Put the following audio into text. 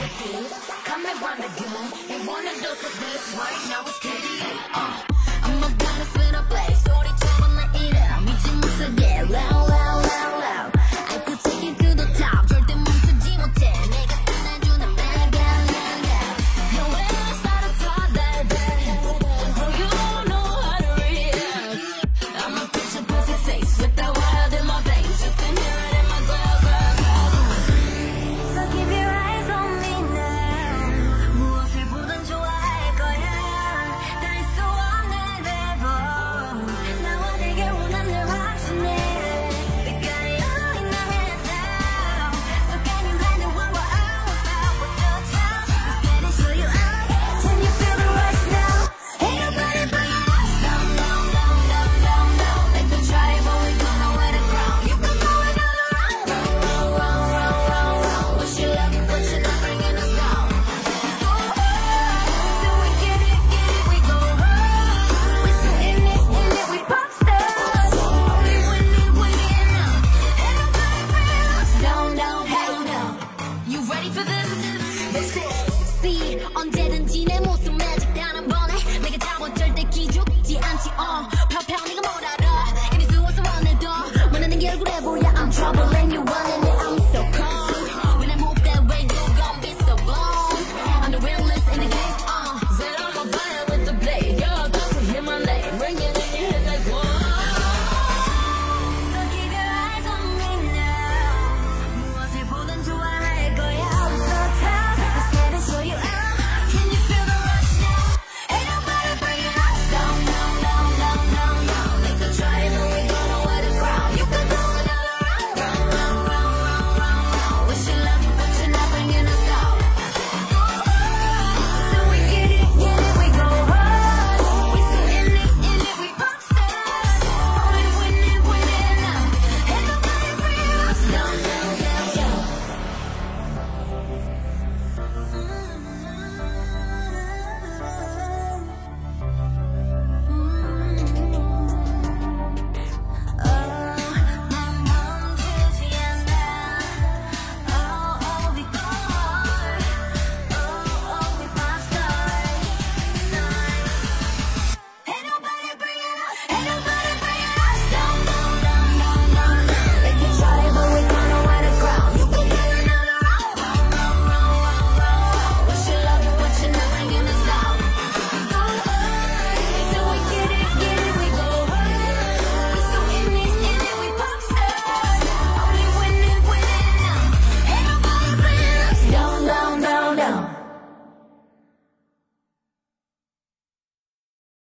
with this. Come and run again. You wanna dose of this right now? It's KDA. Uh.